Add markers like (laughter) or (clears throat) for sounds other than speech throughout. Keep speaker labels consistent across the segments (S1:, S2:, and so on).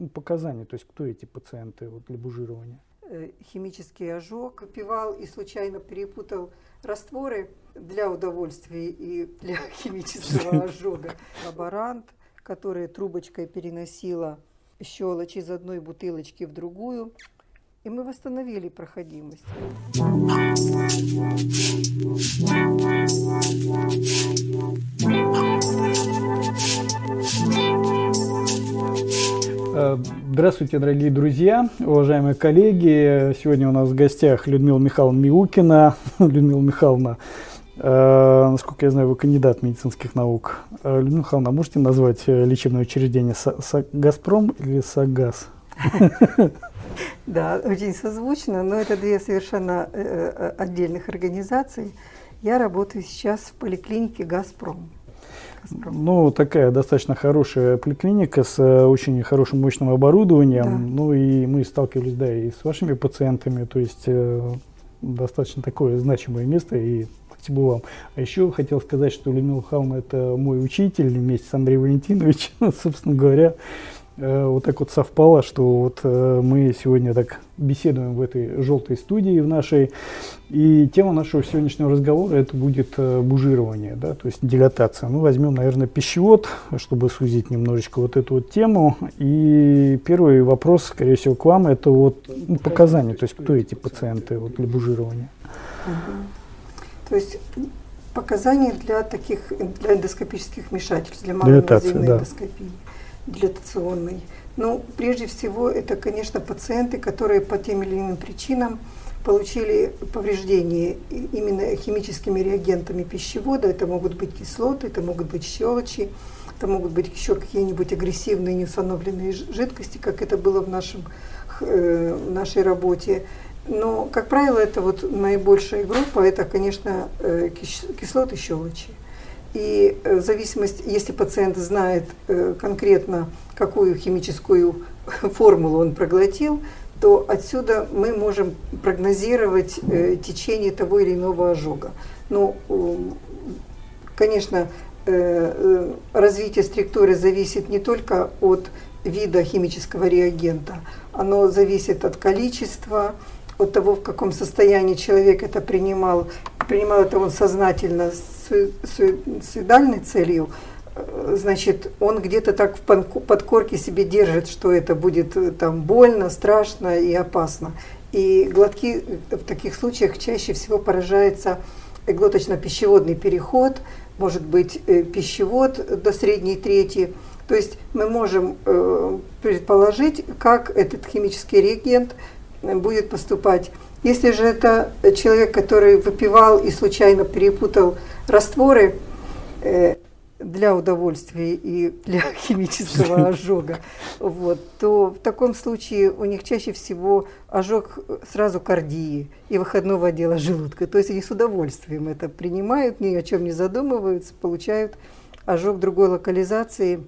S1: ну, показания, то есть кто эти пациенты вот, для бужирования?
S2: Э, химический ожог, пивал и случайно перепутал растворы для удовольствия и для (laughs) химического ожога. Лаборант, который трубочкой переносила щелочь из одной бутылочки в другую, и мы восстановили проходимость.
S1: Э, здравствуйте, дорогие друзья, уважаемые коллеги. Сегодня у нас в гостях Людмила Михайловна Миукина. (laughs) Людмила Михайловна, э, насколько я знаю, вы кандидат медицинских наук. Э, Людмила Михайловна, можете назвать лечебное учреждение «Газпром» или «Сагаз»? (laughs)
S2: Да, очень созвучно, но это две совершенно э, отдельных организаций. Я работаю сейчас в поликлинике «Газпром».
S1: «Газпром». Ну, такая достаточно хорошая поликлиника с э, очень хорошим мощным оборудованием. Да. Ну и мы сталкивались, да, и с вашими пациентами, то есть э, достаточно такое значимое место, и спасибо вам. А еще хотел сказать, что Людмила Михайловна это мой учитель вместе с Андреем Валентиновичем, (laughs) собственно говоря. Э, вот так вот совпало, что вот э, мы сегодня так беседуем в этой желтой студии в нашей. И тема нашего сегодняшнего разговора это будет э, бужирование, да, то есть дилатация. Мы возьмем, наверное, пищевод, чтобы сузить немножечко вот эту вот тему. И первый вопрос, скорее всего, к вам, это вот ну, показания, то есть кто эти пациенты вот, для бужирования.
S2: То есть показания для таких для эндоскопических вмешательств, для малоинвазивной да. эндоскопии дилатационной. Ну, прежде всего, это, конечно, пациенты, которые по тем или иным причинам получили повреждения именно химическими реагентами пищевода. Это могут быть кислоты, это могут быть щелочи, это могут быть еще какие-нибудь агрессивные неустановленные жидкости, как это было в, нашем, э, в нашей работе. Но, как правило, это вот наибольшая группа, это, конечно, э, кислоты щелочи. И э, в зависимости, если пациент знает э, конкретно, какую химическую (laughs) формулу он проглотил, то отсюда мы можем прогнозировать э, течение того или иного ожога. Ну, конечно, развитие структуры зависит не только от вида химического реагента, оно зависит от количества, от того, в каком состоянии человек это принимал, принимал это он сознательно с суицидальной целью, э, значит, он где-то так в подкорке себе держит, что это будет э, там больно, страшно и опасно. И глотки в таких случаях чаще всего поражается глоточно-пищеводный переход, может быть э, пищевод до средней трети. То есть мы можем предположить, как этот химический реагент будет поступать. Если же это человек, который выпивал и случайно перепутал растворы э, для удовольствия и для (laughs) химического (laughs) ожога, вот, то в таком случае у них чаще всего ожог сразу кардии и выходного отдела желудка. То есть они с удовольствием это принимают, ни о чем не задумываются, получают ожог другой локализации.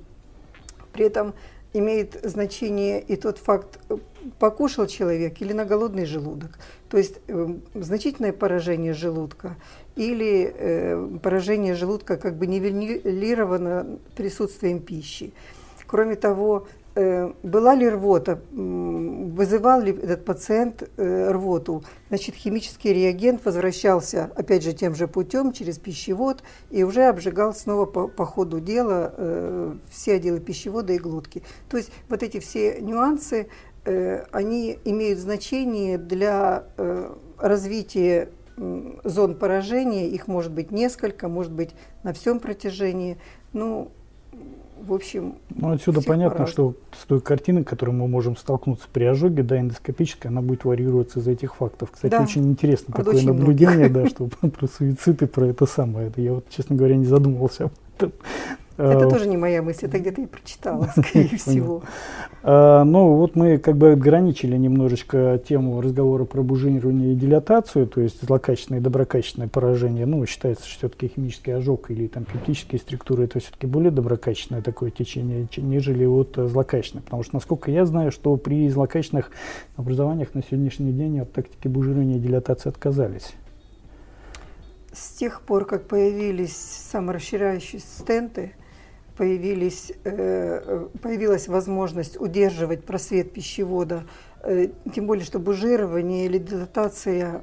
S2: При этом имеет значение и тот факт, покушал человек или на голодный желудок. То есть э, значительное поражение желудка или э, поражение желудка как бы нивелировано присутствием пищи. Кроме того, Э, была ли рвота, вызывал ли этот пациент э, рвоту. Значит, химический реагент возвращался, опять же, тем же путем, через пищевод, и уже обжигал снова по, по ходу дела все отделы пищевода и глотки. То есть вот эти все нюансы, они имеют значение для развития зон поражения. Их может быть несколько, может быть на всем протяжении. Ну, в общем,
S1: ну, отсюда понятно, что с той картиной, которой мы можем столкнуться при ожоге, да, эндоскопической, она будет варьироваться из этих фактов. Кстати, да. очень интересно такое очень наблюдение, много. да, что (laughs) про суицид и про это самое. Это я вот, честно говоря, не задумывался об этом.
S2: Это а, тоже не моя мысль, это где-то и прочитала, (laughs) скорее всего.
S1: А, ну, вот мы как бы ограничили немножечко тему разговора про бужирование и дилатацию, то есть злокачественное и доброкачественное поражение. Ну, считается, что все-таки химический ожог или там пептические структуры это все-таки более доброкачественное такое течение, нежели вот злокачественное. Потому что, насколько я знаю, что при злокачественных образованиях на сегодняшний день от тактики бужирования и дилатации отказались.
S2: С тех пор, как появились саморасширяющие стенты, появились, э, появилась возможность удерживать просвет пищевода, э, тем более, что бужирование или дилатация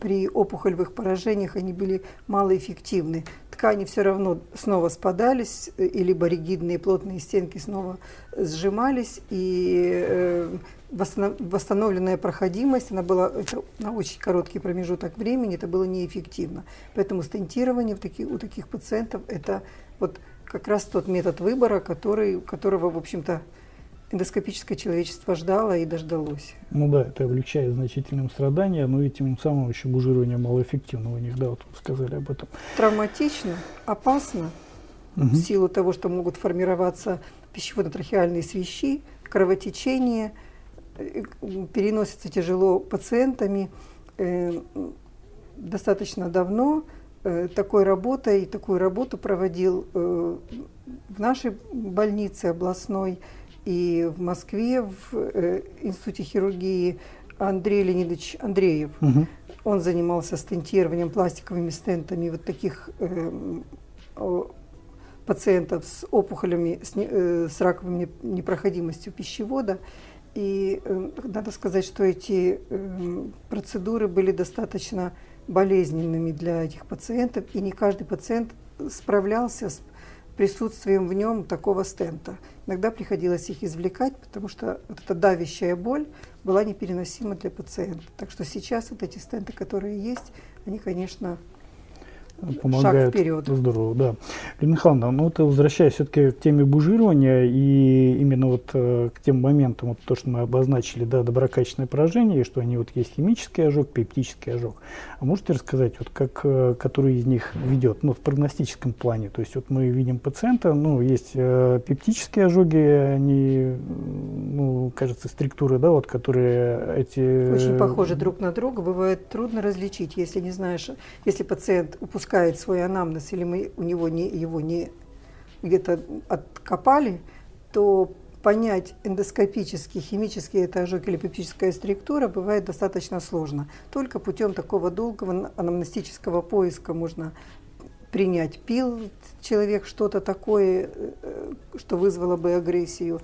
S2: при опухолевых поражениях, они были малоэффективны. Ткани все равно снова спадались, и либо ригидные плотные стенки снова сжимались, и восстановленная проходимость, она была это на очень короткий промежуток времени, это было неэффективно. Поэтому стентирование в таки, у таких пациентов это вот как раз тот метод выбора, который, которого, в общем-то, эндоскопическое человечество ждало и дождалось.
S1: Ну да, это облегчает значительным страдания, но и тем самым еще бужирование малоэффективно у них, да, вот вы сказали об этом.
S2: Травматично, опасно, угу. в силу того, что могут формироваться пищеводно-трахеальные свищи, кровотечение, э, переносится тяжело пациентами. Э, достаточно давно такой работой, такую работу проводил э, в нашей больнице областной и в Москве в э, Институте хирургии Андрей Леонидович Андреев. Угу. Он занимался стентированием пластиковыми стентами вот таких пациентов с опухолями, с, с раковой непроходимостью пищевода. И надо сказать, что эти процедуры были достаточно болезненными для этих пациентов, и не каждый пациент справлялся с присутствием в нем такого стента. Иногда приходилось их извлекать, потому что вот эта давящая боль была непереносима для пациента. Так что сейчас вот эти стенты, которые есть, они, конечно,
S1: помогает. Шаг вперед. Здорово, да. Лена Михайловна, ну вот возвращаясь все-таки к теме бужирования и именно вот э, к тем моментам, вот то, что мы обозначили, да, доброкачественное поражение, и что они вот есть химический ожог, пептический ожог. А можете рассказать, вот как, э, который из них ведет, ну, в прогностическом плане? То есть вот мы видим пациента, ну, есть э, пептические ожоги, они, ну, кажется, структуры, да, вот, которые эти...
S2: Очень похожи друг на друга, бывает трудно различить, если не знаешь, если пациент упускает пускает свой анамнез, или мы у него не, его не где-то откопали, то понять эндоскопически, химически это ожог или пептическая структура бывает достаточно сложно. Только путем такого долгого анамнестического поиска можно принять, пил человек что-то такое, э, что вызвало бы агрессию.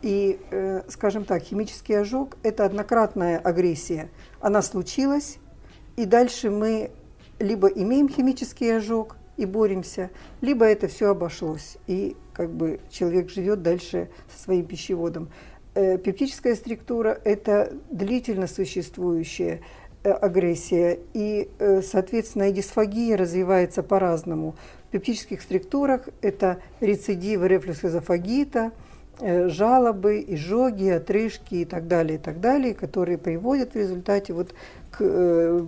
S2: И, э, скажем так, химический ожог – это однократная агрессия. Она случилась, и дальше мы либо имеем химический ожог и боремся, либо это все обошлось, и как бы человек живет дальше со своим пищеводом. Э, пептическая структура – это длительно существующая э, агрессия, и, э, соответственно, и дисфагия развивается по-разному. В пептических структурах это рецидивы Э, жалобы, изжоги, отрыжки и так далее, и так далее, которые приводят в результате вот к э,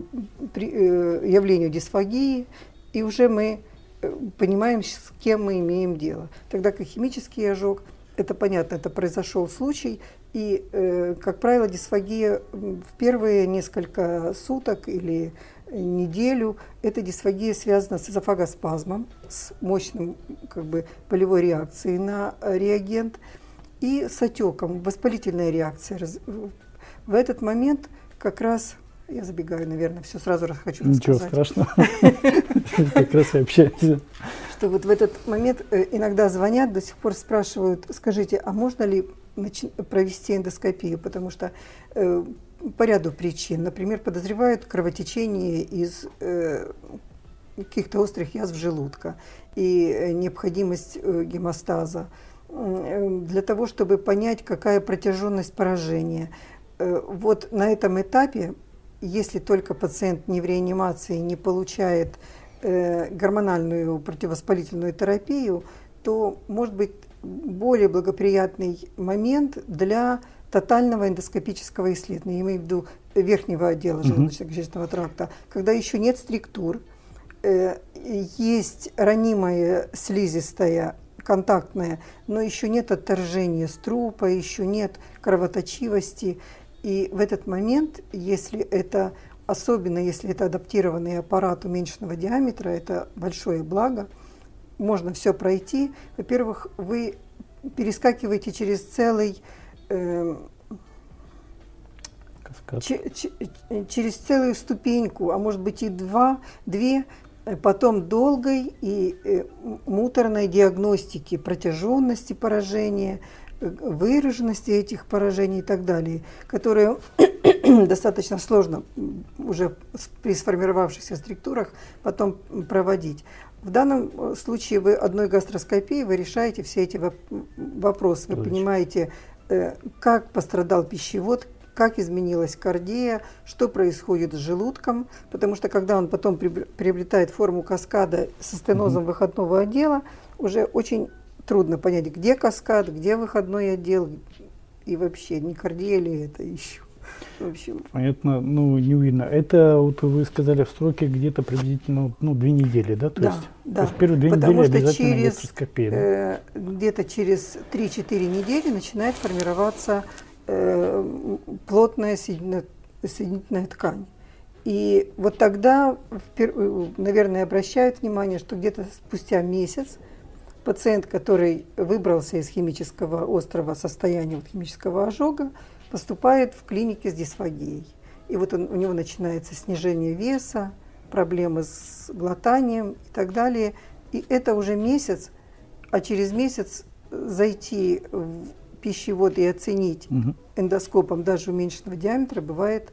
S2: э, явлению дисфагии, и уже мы э, понимаем, с кем мы имеем дело. Тогда как химический ожог, это понятно, это произошел случай, и, как правило, дисфагия в первые несколько суток или неделю. Эта дисфагия связана с эзофагоспазмом, с мощным как бы, болевой реакцией на реагент и с отеком, воспалительная реакция. В этот момент как раз я забегаю, наверное, все сразу раз хочу
S1: Ничего
S2: рассказать.
S1: страшного. (laughs) Как раз и общаемся.
S2: Что вот в этот момент э, иногда звонят, до сих пор спрашивают, скажите, а можно ли провести эндоскопию? Потому что э, по ряду причин. Например, подозревают кровотечение из э, каких-то острых язв желудка и необходимость гемостаза для того, чтобы понять, какая протяженность поражения. Вот на этом этапе, если только пациент не в реанимации не получает э, гормональную противовоспалительную терапию, то может быть более благоприятный момент для тотального эндоскопического исследования, имею в виду верхнего отдела желудочно-кишечного тракта, когда еще нет структур, э, есть ранимая слизистая контактная, но еще нет отторжения струпа, еще нет кровоточивости. И в этот момент, если это, особенно если это адаптированный аппарат уменьшенного диаметра, это большое благо, можно все пройти. Во-первых, вы перескакиваете через целый Эм, через целую ступеньку, а может быть и два, две потом долгой и э, муторной диагностики протяженности поражения, выраженности этих поражений и так далее, которые (clears throat) достаточно сложно уже при сформировавшихся структурах потом проводить. В данном э, случае вы одной гастроскопией вы решаете все эти вопросы. Вы понимаете, э, как пострадал пищевод, как изменилась кардия, что происходит с желудком, потому что когда он потом приобретает форму каскада со стенозом выходного отдела, уже очень трудно понять, где каскад, где выходной отдел и вообще не кардия ли это еще.
S1: В общем. Понятно, ну не видно. Это вот вы сказали в сроке где-то приблизительно ну, две недели, да?
S2: То да, есть, да. То есть
S1: первые две
S2: Потому
S1: недели
S2: что через, э, где-то через 3-4 недели начинает формироваться э, плотная соединительная ткань. И вот тогда, наверное, обращают внимание, что где-то спустя месяц пациент, который выбрался из химического острого состояния, вот химического ожога, поступает в клинике с дисфагией. И вот он, у него начинается снижение веса, проблемы с глотанием и так далее. И это уже месяц, а через месяц зайти в пищевод и оценить угу. эндоскопом даже уменьшенного диаметра бывает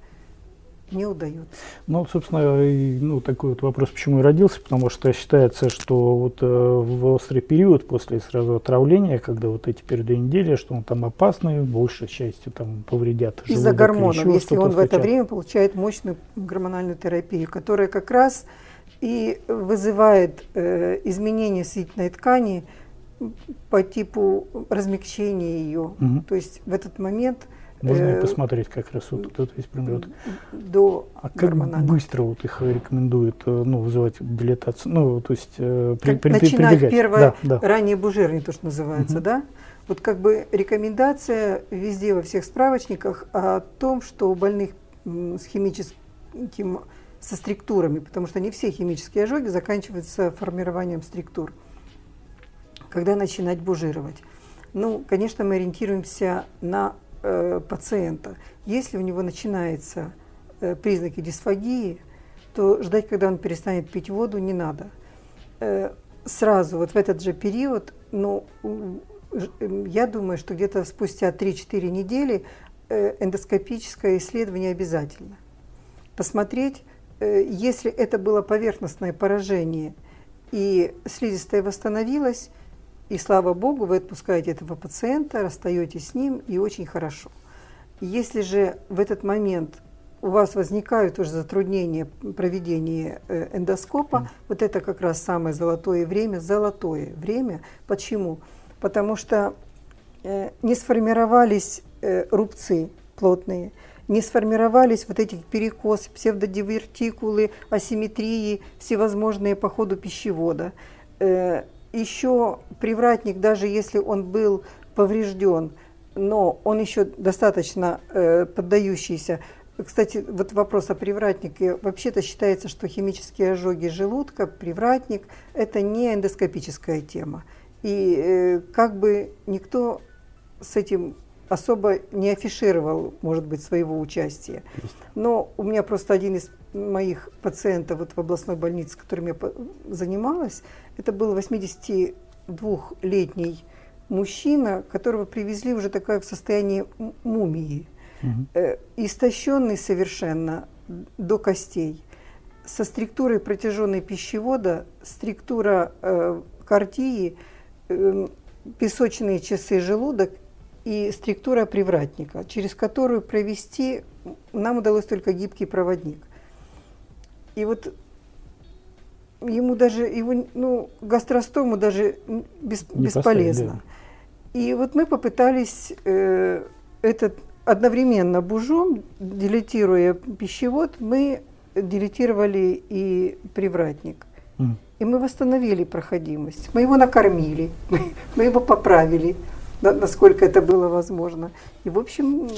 S2: не удается.
S1: Ну, собственно, и, ну, такой вот вопрос, почему и родился, потому что считается, что вот э, в острый период после сразу отравления, когда вот эти первые недели, что он там опасный, большей частью там повредят
S2: Из-за гормонов, если он в это время получает мощную гормональную терапию, которая как раз и вызывает э, изменение соединительной ткани по типу размягчения ее. Угу. То есть в этот момент
S1: можно э, посмотреть как раз вот этот весь промежуток.
S2: До
S1: а как быстро вот их рекомендуют э, ну, вызывать дилетацию? Ну, то есть
S2: э, при, при, Начинать первое да, да. ранее бужирование, то, что называется, угу. да? Вот как бы рекомендация везде во всех справочниках о том, что у больных с химическим со структурами, потому что не все химические ожоги заканчиваются формированием структур. Когда начинать бужировать? Ну, конечно, мы ориентируемся на э, пациента. Если у него начинаются э, признаки дисфагии, то ждать, когда он перестанет пить воду, не надо. Э, сразу, вот в этот же период, ну, я думаю, что где-то спустя 3-4 недели эндоскопическое исследование обязательно. Посмотреть, если это было поверхностное поражение и слизистая восстановилась, и слава богу, вы отпускаете этого пациента, расстаетесь с ним, и очень хорошо. Если же в этот момент у вас возникают уже затруднения проведения э, эндоскопа, mm. вот это как раз самое золотое время, золотое время. Почему? Потому что э, не сформировались э, рубцы плотные, не сформировались вот эти перекосы, псевдодивертикулы, асимметрии, всевозможные по ходу пищевода. Э, еще привратник, даже если он был поврежден, но он еще достаточно э, поддающийся. Кстати, вот вопрос о привратнике. Вообще-то считается, что химические ожоги желудка, привратник – это не эндоскопическая тема. И э, как бы никто с этим особо не афишировал, может быть, своего участия. Но у меня просто один из моих пациентов вот в областной больнице, которым я занималась, это был 82-летний мужчина, которого привезли уже такое в состоянии мумии, угу. э, истощенный совершенно до костей, со структурой протяженной пищевода, структура э, кардии, э, песочные часы желудок и структура привратника, через которую провести нам удалось только гибкий проводник. И вот ему даже его ну гастростому даже без, бесполезно. Да. И вот мы попытались э, этот одновременно бужом, делетируя пищевод, мы делетировали и привратник. Mm. И мы восстановили проходимость. Мы его накормили, (laughs) мы его поправили насколько это было возможно. И, в общем,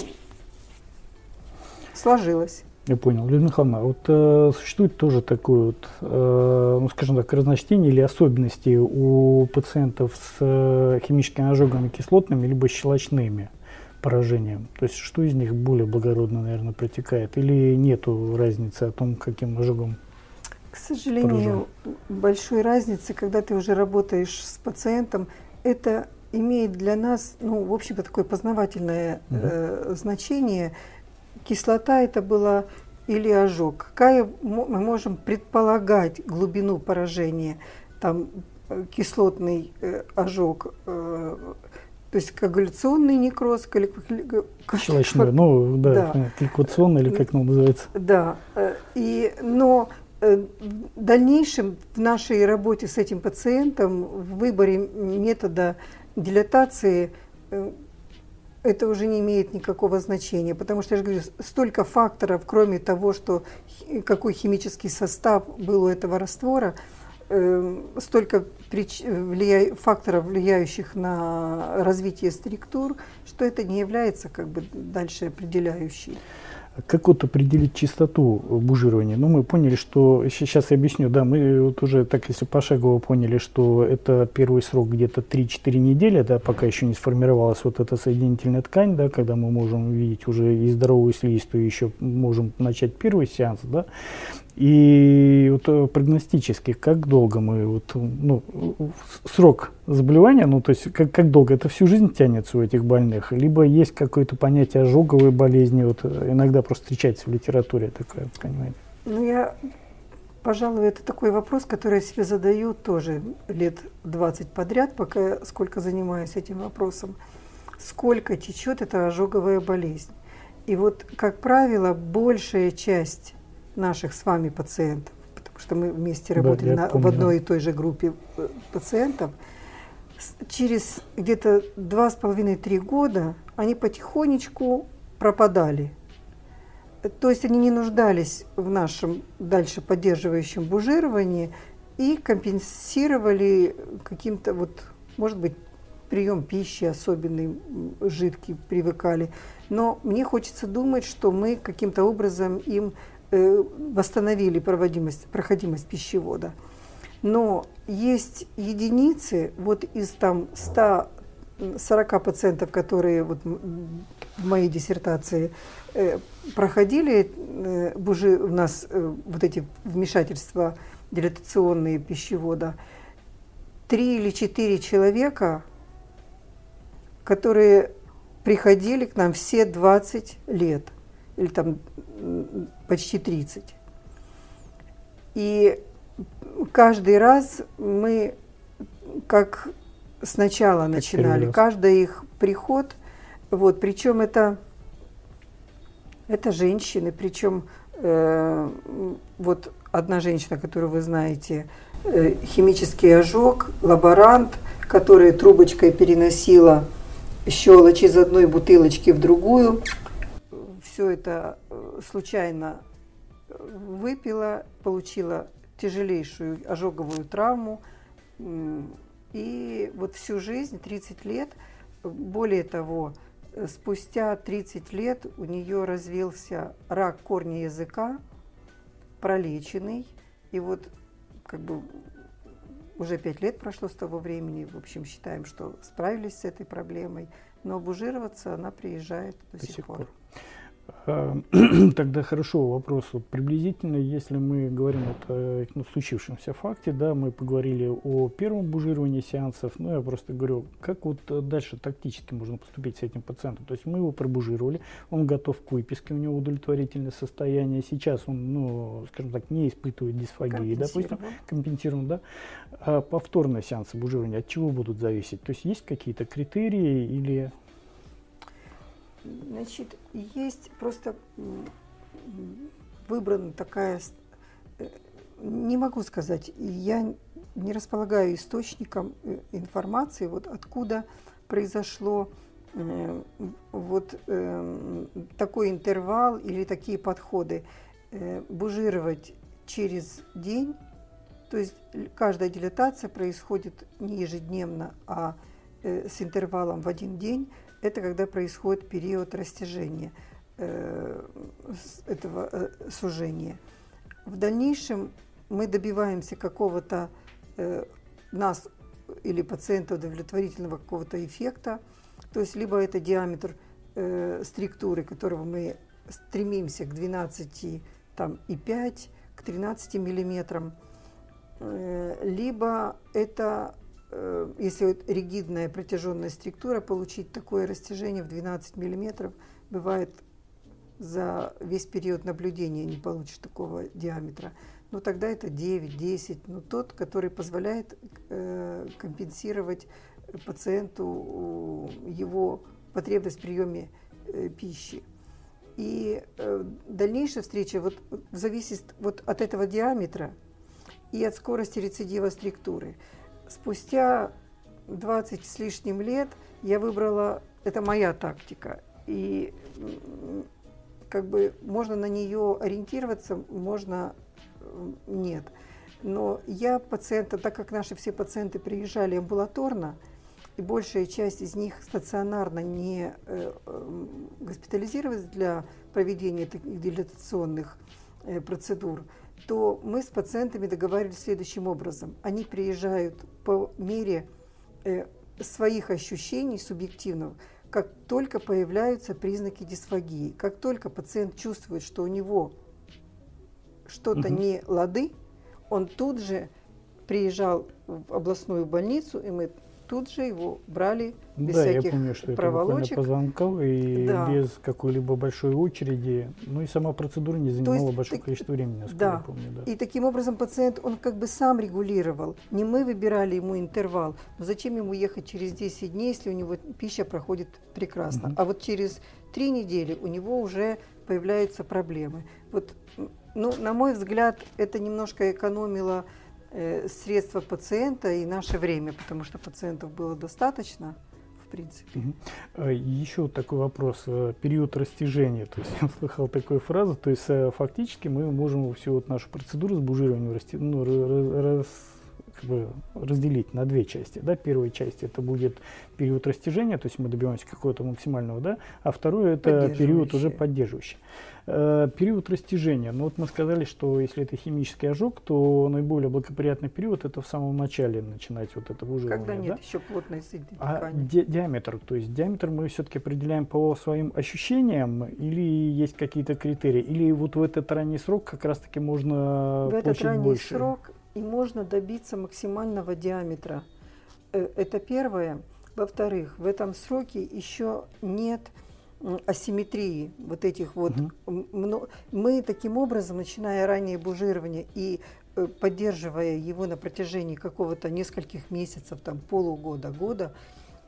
S2: сложилось.
S1: Я понял. Людмила Михайловна, вот э, существует тоже такое вот, э, ну, скажем так, разночтение или особенности у пациентов с э, химическими ожогами кислотными либо щелочными поражением? То есть что из них более благородно, наверное, протекает? Или нету разницы о том, каким ожогом
S2: сожалению, поражен. большой разницы, когда ты уже работаешь с пациентом, это имеет для нас, ну, в общем-то, такое познавательное угу. э, значение. Кислота это была или ожог. Какая мы можем предполагать глубину поражения? Там э, кислотный э, ожог, э, то есть коагуляционный некроз,
S1: щелочной, ну да, да. или как он называется.
S2: Да, и, но в дальнейшем в нашей работе с этим пациентом, в выборе метода дилатации это уже не имеет никакого значения, потому что, я же говорю, столько факторов, кроме того, что какой химический состав был у этого раствора, э, столько прич... влия... факторов, влияющих на развитие структур, что это не является как бы дальше определяющей.
S1: Как вот определить чистоту бужирования? Ну, мы поняли, что, сейчас я объясню, да, мы вот уже так, если пошагово поняли, что это первый срок где-то 3-4 недели, да, пока еще не сформировалась вот эта соединительная ткань, да, когда мы можем увидеть уже и здоровую слизистую, еще можем начать первый сеанс, да, и вот э, прогностически, как долго мы, вот, ну, срок заболевания, ну, то есть как, как долго, это всю жизнь тянется у этих больных, либо есть какое-то понятие ожоговой болезни, вот э, иногда просто встречается в литературе такое, понимаете?
S2: Ну, я, пожалуй, это такой вопрос, который я себе задаю тоже лет 20 подряд, пока сколько занимаюсь этим вопросом. Сколько течет эта ожоговая болезнь? И вот, как правило, большая часть наших с вами пациентов, потому что мы вместе работали да, на, помню, в одной и той же группе э, пациентов, через где-то два с половиной-три года они потихонечку пропадали. То есть они не нуждались в нашем дальше поддерживающем бужировании и компенсировали каким-то вот, может быть, прием пищи особенный, жидкий, привыкали. Но мне хочется думать, что мы каким-то образом им Э, восстановили проводимость, проходимость пищевода. Но есть единицы, вот из там 140 пациентов, которые вот в моей диссертации э, проходили э, бужи, у нас вот эти вмешательства дилатационные пищевода, три или четыре человека, которые приходили к нам все 20 лет – или там почти 30. И каждый раз мы как сначала как начинали, каждый их приход, вот, причем это, это женщины, причем э, вот одна женщина, которую вы знаете, э, химический ожог, лаборант, которая трубочкой переносила щелочь из одной бутылочки в другую, все это случайно э, выпила, получила тяжелейшую ожоговую травму. И вот всю жизнь, 30 лет, более того, спустя 30 лет у нее развился рак корня языка, пролеченный. И вот как бы уже 5 лет прошло с того времени. В общем, считаем, что справились с этой проблемой. Но обужироваться она приезжает до, до сих, сих пор. пор.
S1: А, (clears throat) тогда хорошо, вопрос. Вот приблизительно, если мы говорим о ну, случившемся факте, да, мы поговорили о первом бужировании сеансов, ну, я просто говорю, как вот дальше тактически можно поступить с этим пациентом. То есть мы его пробужировали, он готов к выписке, у него удовлетворительное состояние. Сейчас он, ну, скажем так, не испытывает дисфагии, допустим, компенсирован, да. А повторные сеансы бужирования от чего будут зависеть? То есть есть какие-то критерии или
S2: Значит, есть просто выбрана такая, э, не могу сказать, я не располагаю источником э, информации, вот откуда произошло э, вот такой интервал или такие подходы. Бужировать через день, то есть каждая дилатация происходит не ежедневно, а с интервалом в один день – это когда происходит период растяжения э, этого э, сужения. В дальнейшем мы добиваемся какого-то э, нас или пациента удовлетворительного какого-то эффекта, то есть либо это диаметр э, структуры, которого мы стремимся к 12 там, и 5, к 13 миллиметрам, либо это если ригидная протяженная структура, получить такое растяжение в 12 миллиметров бывает за весь период наблюдения не получишь такого диаметра. Но тогда это 9-10, но тот, который позволяет э, компенсировать пациенту его потребность в приеме э, пищи. И э, дальнейшая встреча вот, зависит вот от этого диаметра и от скорости рецидива структуры. Спустя 20 с лишним лет я выбрала, это моя тактика, и как бы можно на нее ориентироваться, можно нет. Но я пациента, так как наши все пациенты приезжали амбулаторно, и большая часть из них стационарно не э, госпитализировалась для проведения дилатационных э, процедур, то мы с пациентами договаривались следующим образом. Они приезжают по мере э, своих ощущений субъективных, как только появляются признаки дисфагии, как только пациент чувствует, что у него что-то угу. не лады, он тут же приезжал в областную больницу, и мы тут же его брали без
S1: да,
S2: всяких
S1: я помню, что
S2: проволочек.
S1: это позвонков и да. без какой-либо большой очереди. Ну и сама процедура не занимала есть, большое так, количество времени, насколько
S2: да.
S1: я помню.
S2: Да. И таким образом пациент, он как бы сам регулировал. Не мы выбирали ему интервал. Но зачем ему ехать через 10 дней, если у него пища проходит прекрасно. Угу. А вот через 3 недели у него уже появляются проблемы. Вот, ну, на мой взгляд, это немножко экономило средства пациента и наше время, потому что пациентов было достаточно, в принципе.
S1: Угу. Еще такой вопрос. Э, период растяжения. То есть (laughs) я слыхал такую фразу. То есть э, фактически мы можем всю вот нашу процедуру с бужированием расти, ну, раз, как бы разделить на две части. Да? Первая часть это будет период растяжения, то есть мы добиваемся какого-то максимального, да, а второй это период уже поддерживающий. Э, период растяжения. Ну вот мы сказали, что если это химический ожог, то наиболее благоприятный период это в самом начале начинать вот это выживание.
S2: Когда нет
S1: да?
S2: еще плотной соединения
S1: А ди диаметр, то есть диаметр мы все-таки определяем по своим ощущениям или есть какие-то критерии? Или вот в этот ранний срок как раз-таки можно
S2: В этот ранний
S1: больше?
S2: срок и можно добиться максимального диаметра. Э, это первое. Во-вторых, в этом сроке еще нет асимметрии вот этих вот. Угу. Мы таким образом, начиная ранее бужирование и э, поддерживая его на протяжении какого-то нескольких месяцев, там полугода, года,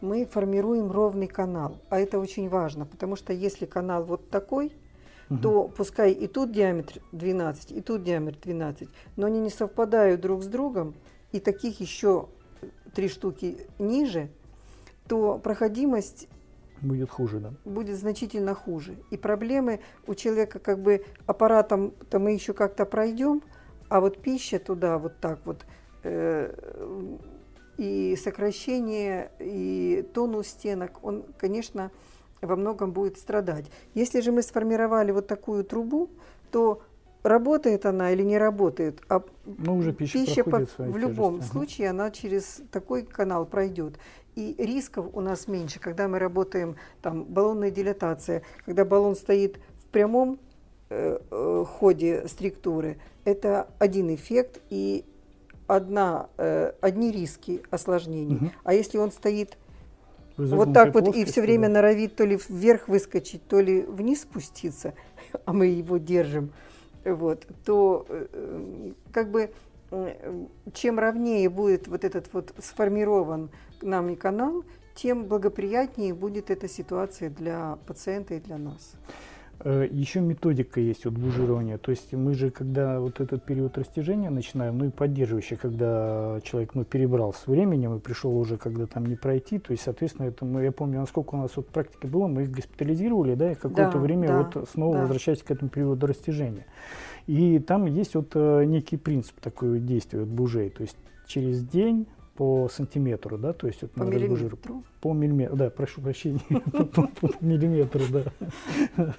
S2: мы формируем ровный канал. А это очень важно, потому что если канал вот такой, угу. то пускай и тут диаметр 12, и тут диаметр 12, но они не совпадают друг с другом, и таких еще три штуки ниже, то проходимость
S1: будет хуже, да?
S2: Будет значительно хуже. И проблемы у человека как бы аппаратом-то мы еще как-то пройдем, а вот пища туда вот так вот э, и сокращение, и тонус стенок, он, конечно, во многом будет страдать. Если же мы сформировали вот такую трубу, то работает она или не работает, а
S1: ну, уже пища, пища по,
S2: в любом тяжесть. случае она через такой канал пройдет. И рисков у нас меньше, когда мы работаем, там, баллонная дилатация, когда баллон стоит в прямом э, э, ходе структуры, это один эффект и одна, э, одни риски осложнений. Угу. А если он стоит вот так вот и все время норовит то ли вверх выскочить, то ли вниз спуститься, (laughs) а мы его держим, вот, то э, э, как бы чем ровнее будет вот этот вот сформирован нами канал, тем благоприятнее будет эта ситуация для пациента и для нас.
S1: Э, Еще методика есть вот бужирования. То есть мы же, когда вот этот период растяжения начинаем, ну и поддерживающий, когда человек ну, перебрал с временем и пришел уже, когда там не пройти, то есть, соответственно, это мы, я помню, насколько у нас вот практики было, мы их госпитализировали, да, и какое-то да, время да, вот снова да. возвращаясь к этому периоду растяжения. И там есть вот э, некий принцип такой действия вот бужей, то есть через день по сантиметру, да, то есть вот
S2: по миллиметру. (laughs) (laughs)
S1: По миллиметру, да, прошу прощения, по миллиметру, да.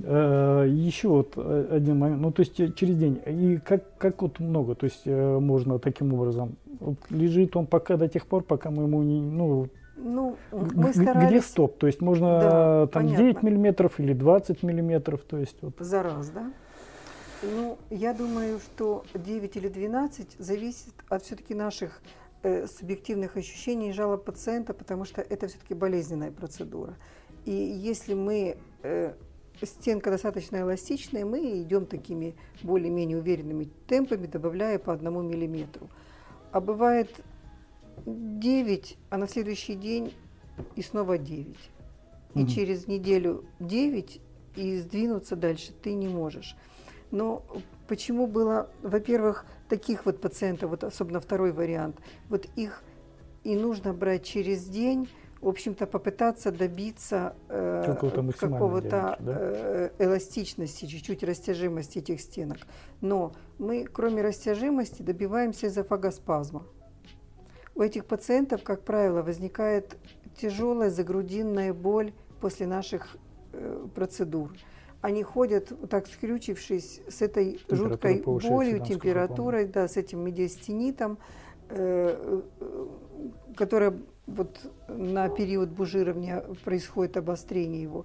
S1: Э, Еще вот э, один момент, ну то есть э, через день, и как, как вот много, то есть можно таким образом, лежит он пока до тех пор, пока мы ему не, ну,
S2: ну, мы старались...
S1: Где стоп? То есть можно да, там понятно. 9 миллиметров или 20 миллиметров, то есть вот.
S2: За раз, да? Ну, я думаю, что 9 или 12 зависит от все-таки наших э, субъективных ощущений и жалоб пациента, потому что это все-таки болезненная процедура. И если мы э, стенка достаточно эластичная, мы идем такими более-менее уверенными темпами, добавляя по одному миллиметру. А бывает 9, а на следующий день и снова 9. И угу. через неделю 9, и сдвинуться дальше ты не можешь. Но почему было, во-первых, таких вот пациентов, вот особенно второй вариант, вот их и нужно брать через день, в общем-то, попытаться добиться э, какого-то да? э, эластичности, чуть-чуть растяжимости этих стенок. Но мы, кроме растяжимости, добиваемся эзофагоспазма. У этих пациентов, как правило, возникает тяжелая загрудинная боль после наших э, процедур. Они ходят так скрючившись с этой жуткой болью, температурой, да, с этим медиастенитом, э, э, которая вот на период бужирования происходит обострение его.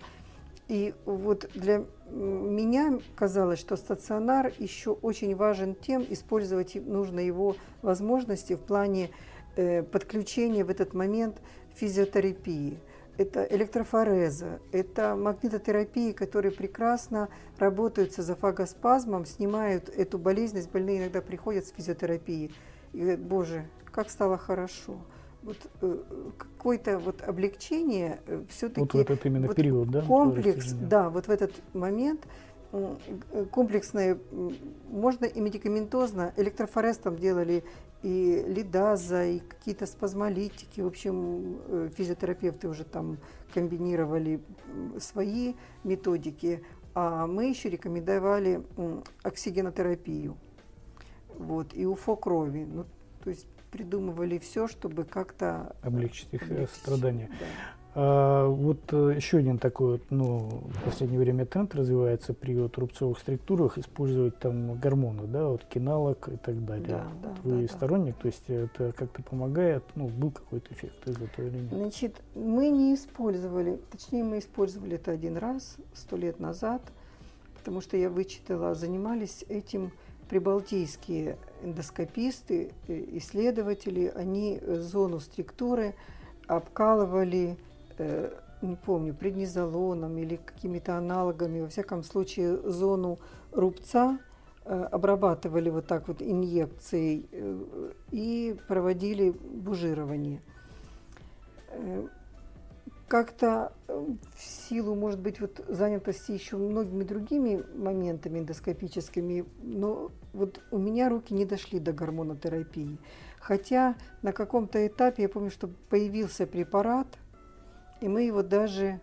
S2: И вот для меня казалось, что стационар еще очень важен тем, использовать нужно его возможности в плане э, подключения в этот момент физиотерапии. Это электрофореза, это магнитотерапии, которые прекрасно работают с эзофагоспазмом, снимают эту болезненность. Больные иногда приходят с физиотерапией и говорят, боже, как стало хорошо вот э, какое-то вот облегчение э, все-таки.
S1: Вот в этот именно вот период, да?
S2: Комплекс, да, вот в этот момент э, комплексное, можно и медикаментозно, электрофорестом делали и лидаза, и какие-то спазмолитики, в общем, физиотерапевты уже там комбинировали свои методики, а мы еще рекомендовали оксигенотерапию, вот, и УФО крови, ну, то есть придумывали все, чтобы как-то
S1: облегчить их э, облегчить. страдания. Да. А, вот э, еще один такой, ну, в последнее время тренд развивается при вот рубцовых структурах использовать там гормоны, да, вот киналок и так далее. Да, да, вы да, сторонник, да. то есть это как-то помогает, ну, был какой-то эффект из этого или нет?
S2: Значит, мы не использовали, точнее, мы использовали это один раз, сто лет назад, потому что я вычитала, занимались этим прибалтийские эндоскописты, э, исследователи, они э, зону структуры обкалывали, э, не помню, преднизолоном или какими-то аналогами, во всяком случае, зону рубца обрабатывали вот так вот инъекцией и проводили бужирование как-то э, в силу, может быть, вот занятости еще многими другими моментами эндоскопическими, но вот у меня руки не дошли до гормонотерапии. Хотя на каком-то этапе, я помню, что появился препарат, и мы его даже,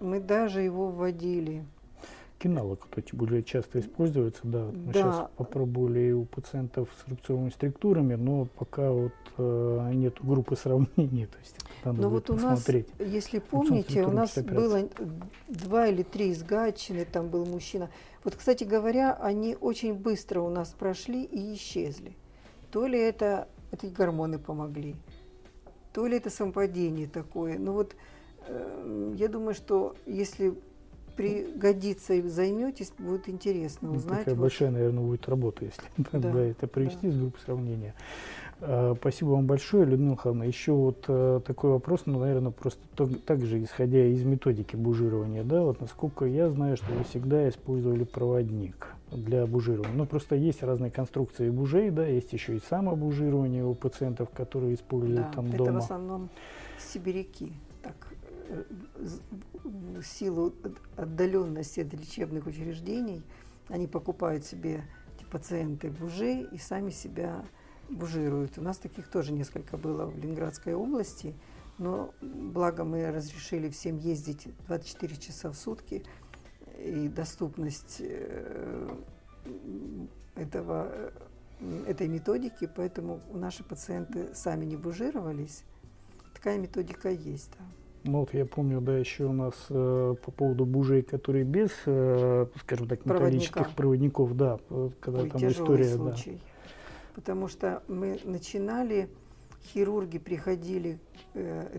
S2: мы даже его вводили
S1: киналог, кстати, более часто используется, да. Мы да. сейчас попробовали у пациентов с рубцовыми структурами, но пока вот э, нет группы сравнения, то есть
S2: надо но вот посмотреть. у нас, если помните, у нас было два или три из Гатчины, там был мужчина. Вот, кстати говоря, они очень быстро у нас прошли и исчезли. То ли это эти гормоны помогли, то ли это совпадение такое. Но вот э, я думаю, что если пригодится и займетесь, будет интересно ну, узнать.
S1: Такая вот. большая, наверное, будет работа, если (laughs) да, да, это провести да. с группой сравнения. А, спасибо вам большое, Людмила Михайловна. Еще вот а, такой вопрос, ну, наверное, просто то, также исходя из методики бужирования, да, вот насколько я знаю, что вы всегда использовали проводник для бужирования. Ну, просто есть разные конструкции бужей, да, есть еще и самобужирование у пациентов, которые используют да, там
S2: это
S1: дома.
S2: Это в основном сибиряки в силу отдаленности от лечебных учреждений, они покупают себе эти пациенты бужей и сами себя бужируют. У нас таких тоже несколько было в Ленинградской области, но благо мы разрешили всем ездить 24 часа в сутки, и доступность э, этого, этой методики, поэтому наши пациенты сами не бужировались. Такая методика есть, да.
S1: Ну вот я помню, да, еще у нас э, по поводу бужей, которые без, э, скажем так, металлических проводников, да, когда Ой, там история, случай. да.
S2: Потому что мы начинали, хирурги приходили э,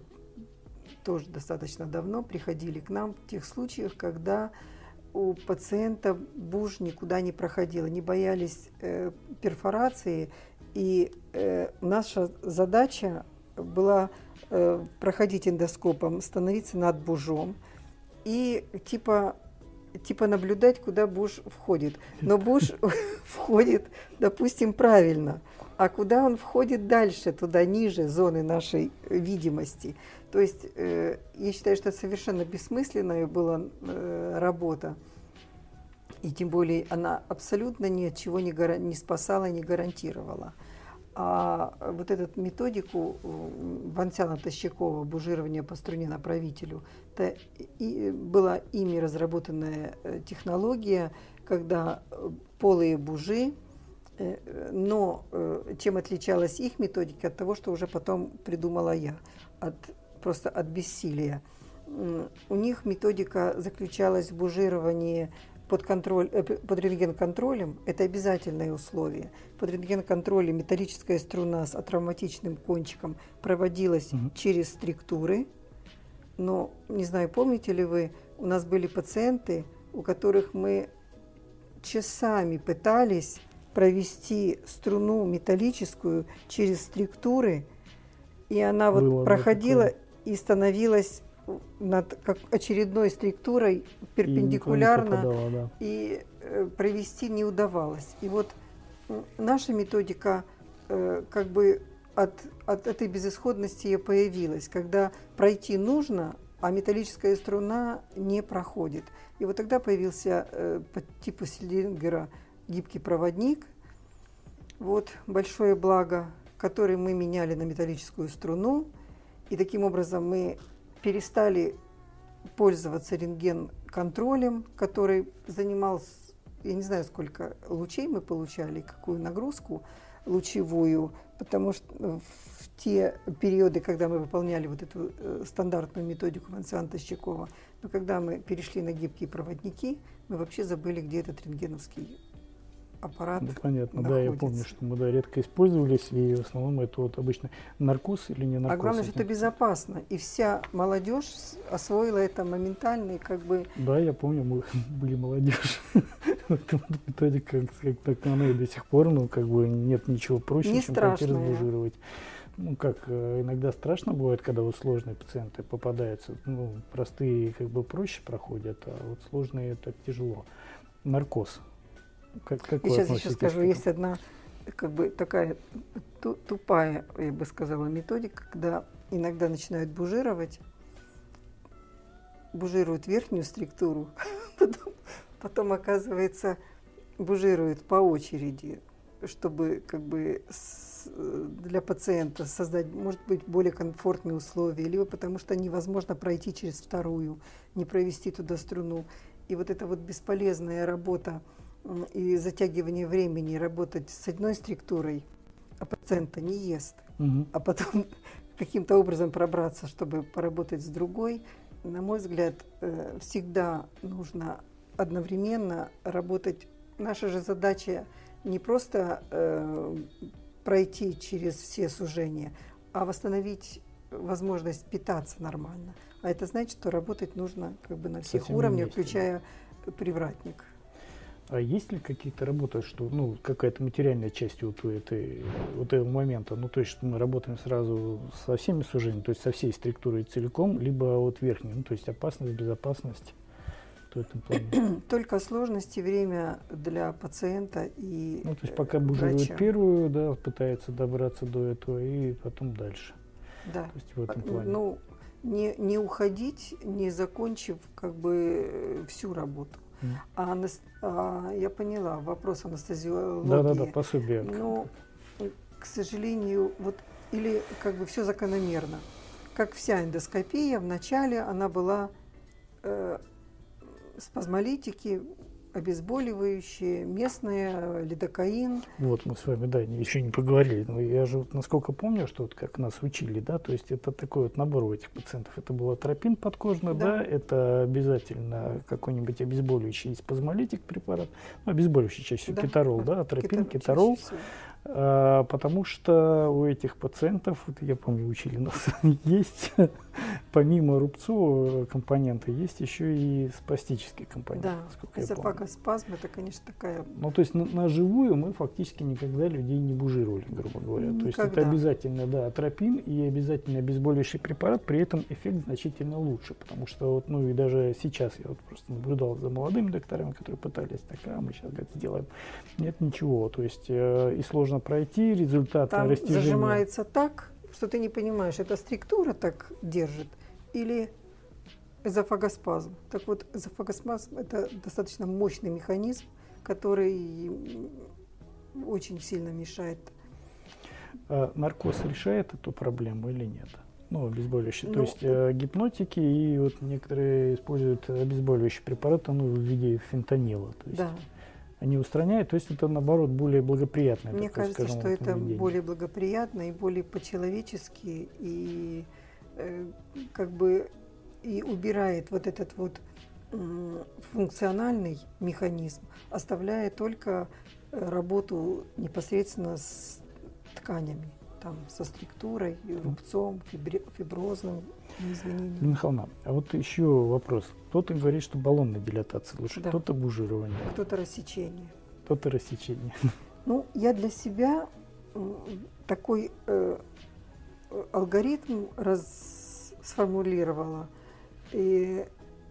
S2: тоже достаточно давно, приходили к нам в тех случаях, когда у пациента буш никуда не проходила, не боялись э, перфорации. И э, наша задача была э, проходить эндоскопом, становиться над бужом и типа типа наблюдать, куда буш входит. Но буш (laughs) входит, допустим, правильно. А куда он входит дальше, туда ниже зоны нашей видимости. То есть э, я считаю, что это совершенно бессмысленная была э, работа. И тем более она абсолютно ни от чего не, гара- не спасала, не гарантировала. А вот эту методику Вансяна Тащакова «Бужирование по струне направителю» это и была ими разработанная э, технология, когда э, полые бужи, э, но чем отличалась их методика от того, что уже потом придумала я, от, просто от бессилия. У них методика заключалась в бужировании под, контроль, э, под рентген-контролем, это обязательное условие. Под рентген-контролем металлическая струна с атравматичным кончиком проводилась угу. через структуры. Но, не знаю, помните ли вы, у нас были пациенты, у которых мы часами пытались провести струну металлическую через структуры, и она Было вот проходила такое. и становилась над как очередной структурой перпендикулярно и, попадала, да. и э, провести не удавалось. И вот наша методика э, как бы от, от этой безысходности и появилась, когда пройти нужно, а металлическая струна не проходит. И вот тогда появился э, по типу Селингера гибкий проводник. Вот большое благо, который мы меняли на металлическую струну. И таким образом мы перестали пользоваться рентген-контролем, который занимал, я не знаю, сколько лучей мы получали, какую нагрузку лучевую, потому что в те периоды, когда мы выполняли вот эту э, стандартную методику Вансианта Щекова, но когда мы перешли на гибкие проводники, мы вообще забыли, где этот рентгеновский аппарат.
S1: Да, понятно, находится. да, я помню, что мы да, редко использовались, и в основном это вот обычно наркоз или не наркоз.
S2: А главное, что это безопасно, и вся молодежь освоила это моментально, и как бы...
S1: Да, я помню, мы (laughs) были молодежь. (laughs) Методика, как так она и до сих пор, ну, как бы нет ничего проще,
S2: чем пойти разбужировать.
S1: Ну, как э, иногда страшно бывает, когда вот сложные пациенты попадаются. Ну, простые как бы проще проходят, а вот сложные так тяжело. Наркоз
S2: как, как сейчас еще скажу, есть одна как бы такая тупая, я бы сказала, методика, когда иногда начинают бужировать, бужируют верхнюю структуру, (laughs) потом, потом оказывается бужируют по очереди, чтобы как бы с, для пациента создать, может быть, более комфортные условия, либо потому что невозможно пройти через вторую, не провести туда струну. И вот эта вот бесполезная работа и затягивание времени работать с одной структурой, а пациента не ест, угу. а потом (laughs) каким-то образом пробраться, чтобы поработать с другой, на мой взгляд, э, всегда нужно одновременно работать. Наша же задача не просто э, пройти через все сужения, а восстановить возможность питаться нормально. А это значит, что работать нужно как бы на всех Совсем уровнях, включая привратник.
S1: А есть ли какие-то работы, что, ну, какая-то материальная часть вот, этой, вот этого момента? Ну, то есть, что мы работаем сразу со всеми сужениями, то есть со всей структурой целиком, либо вот верхней, ну, то есть опасность, безопасность в этом
S2: плане? (clears throat) Только сложности, время для пациента и
S1: Ну, то есть пока будет первую, да, пытается добраться до этого и потом дальше.
S2: Да. То есть в этом плане. Ну, не, не уходить, не закончив как бы всю работу. А, а, я поняла вопрос анестезиологии.
S1: Да, да, да, пособие.
S2: Ну, к сожалению, вот или как бы все закономерно. Как вся эндоскопия, вначале она была э, спазмолитики, обезболивающие, местные, лидокаин.
S1: Вот мы с вами, да, еще не поговорили. Но я же, вот, насколько помню, что вот как нас учили, да, то есть это такой вот набор у этих пациентов. Это был атропин подкожный, да, да это обязательно какой-нибудь обезболивающий спазмолитик препарат, ну, обезболивающий чаще всего да. кетарол, да, атропин, кетарол. А, потому что у этих пациентов, вот я помню, учили нас (laughs) есть помимо рубцового компонента есть еще и спастический компонент.
S2: Да, эзофагоспазм это, конечно, такая...
S1: Ну, то есть на, на живую мы фактически никогда людей не бужировали, грубо говоря. Никогда. То есть это обязательно, да, атропин и обязательно обезболивающий препарат, при этом эффект значительно лучше, потому что вот, ну и даже сейчас я вот просто наблюдал за молодыми докторами, которые пытались, так, а мы сейчас, говорит, сделаем. Нет ничего, то есть э, и сложно пройти, результаты
S2: Там
S1: растяжения...
S2: зажимается так, что ты не понимаешь, это структура так держит или эзофагоспазм. Так вот, эзофагоспазм – это достаточно мощный механизм, который очень сильно мешает.
S1: А наркоз решает эту проблему или нет? Ну, обезболивающие. Ну, То есть э, гипнотики и вот некоторые используют обезболивающие препараты ну, в виде фентанила. То есть
S2: да.
S1: Они устраняют, то есть это наоборот более благоприятное.
S2: Мне такое, кажется, скажем, что это более благоприятно и более по-человечески и Э, как бы и убирает вот этот вот функциональный механизм, оставляя только э, работу непосредственно с тканями, там, со структурой, рубцом, фибри, фиброзным изменением.
S1: Михайловна, а вот еще вопрос. Кто-то говорит, что баллонная дилатация лучше, да. кто-то бужирование.
S2: Кто-то рассечение.
S1: Кто-то рассечение. (laughs)
S2: Ну, я для себя такой э, алгоритм раз, сформулировала, и,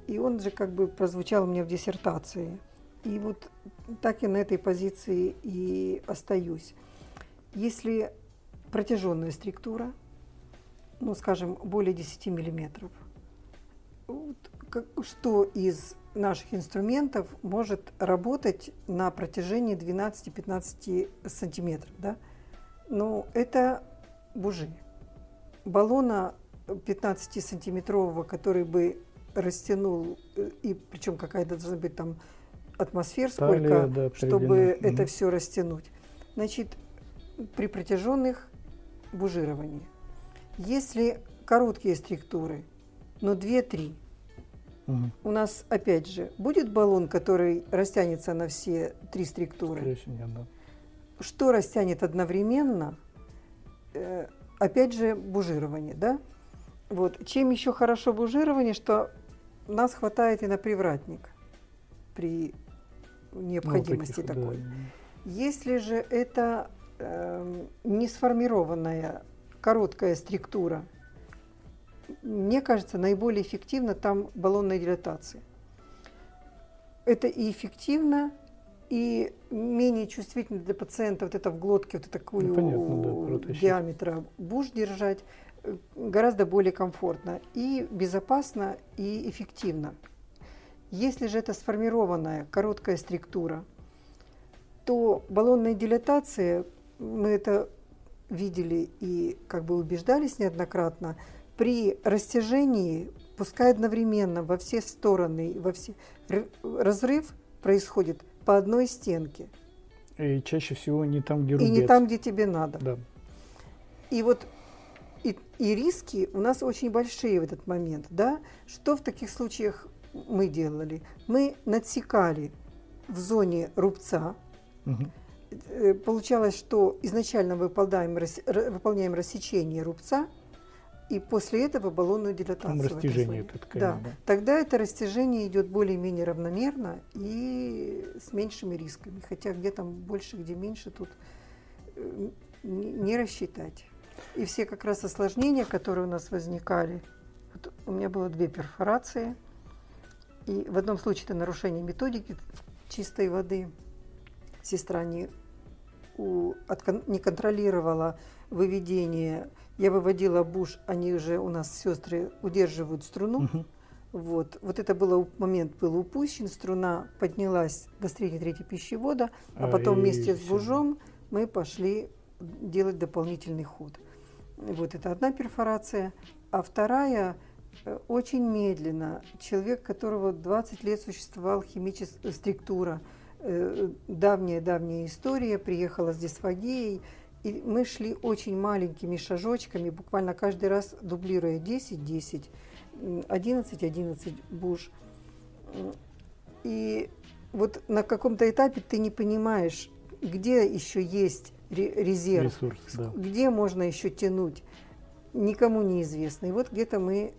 S2: и он же как бы прозвучал у меня в диссертации. И вот так я на этой позиции и остаюсь. Если протяженная структура, ну, скажем, более 10 миллиметров, вот, как, что из наших инструментов может работать на протяжении 12-15 сантиметров, да? Ну, это бужи баллона 15-сантиметрового, который бы растянул, э, и причем какая-то должна быть там атмосфер сколько, да, чтобы это все растянуть. Значит, при протяженных бужировании. Если короткие структуры, но 2-3, угу. у нас опять же будет баллон, который растянется на все три структуры.
S1: Нет, да.
S2: Что растянет одновременно? Э, опять же, бужирование, да? Вот. Чем еще хорошо бужирование, что нас хватает и на привратник при необходимости ну, таких, такой. Да. Если же это э, не сформированная короткая структура, мне кажется, наиболее эффективно там баллонная дилатация. Это и эффективно, и менее чувствительно для пациента вот это в глотке, вот такую ну, понятно, да, диаметра буш держать, э, гораздо более комфортно и безопасно и эффективно. Если же это сформированная короткая структура, то баллонная дилатация, мы это видели и как бы убеждались неоднократно, при растяжении, пускай одновременно во все стороны, во все, разрыв происходит по одной стенке.
S1: И чаще всего не там, где рубец.
S2: И не там, где тебе надо.
S1: Да.
S2: И вот и, и риски у нас очень большие в этот момент. Да? Что в таких случаях мы делали? Мы надсекали в зоне рубца. Угу. Получалось, что изначально выполняем, выполняем рассечение рубца – и после этого баллонную дилатацию.
S1: Там растяжение этой ткани.
S2: Да. да. Тогда это растяжение идет более-менее равномерно и с меньшими рисками. Хотя где там больше, где меньше, тут э, не рассчитать. И все как раз осложнения, которые у нас возникали, вот у меня было две перфорации, и в одном случае это нарушение методики чистой воды. Сестра не, у, от, не контролировала выведение я выводила буш, они уже у нас сестры удерживают струну. Угу. Вот, вот это был момент был упущен, струна поднялась до средней трети пищевода, а, а потом вместе с бужом мы пошли делать дополнительный ход. Вот это одна перфорация, а вторая э, очень медленно. Человек, которого 20 лет существовал химическая структура, давняя-давняя э, история, приехала с дисфагией, и мы шли очень маленькими шажочками, буквально каждый раз дублируя 10, 10, 11, 11 буш. И вот на каком-то этапе ты не понимаешь, где еще есть резерв,
S1: Ресурс, да.
S2: где можно еще тянуть. никому неизвестно. И вот где-то мы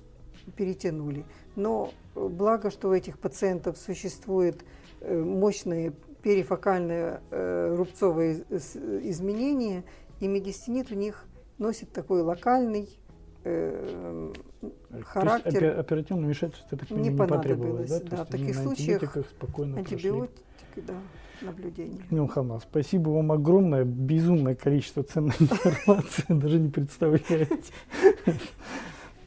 S2: перетянули. Но благо, что у этих пациентов существует мощные перифокальные рубцовые изменения, и медистинит у них носит такой локальный э, характер. То
S1: есть оперативное вмешательство так не, не понадобилось. Да,
S2: да в таких случаях антибиотики, да, наблюдение.
S1: Ну, Хана, спасибо вам огромное, безумное количество ценной (laughs) информации, даже не представляете.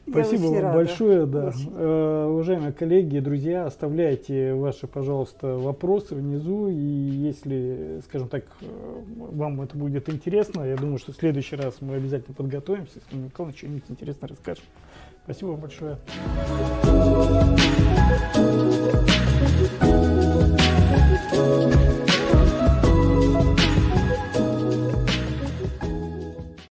S1: Спасибо вам большое. Да. Э, уважаемые коллеги друзья, оставляйте ваши, пожалуйста, вопросы внизу. И если, скажем так, э, вам это будет интересно, я думаю, что в следующий раз мы обязательно подготовимся, если Михаил что-нибудь интересное расскажет. Спасибо вам большое.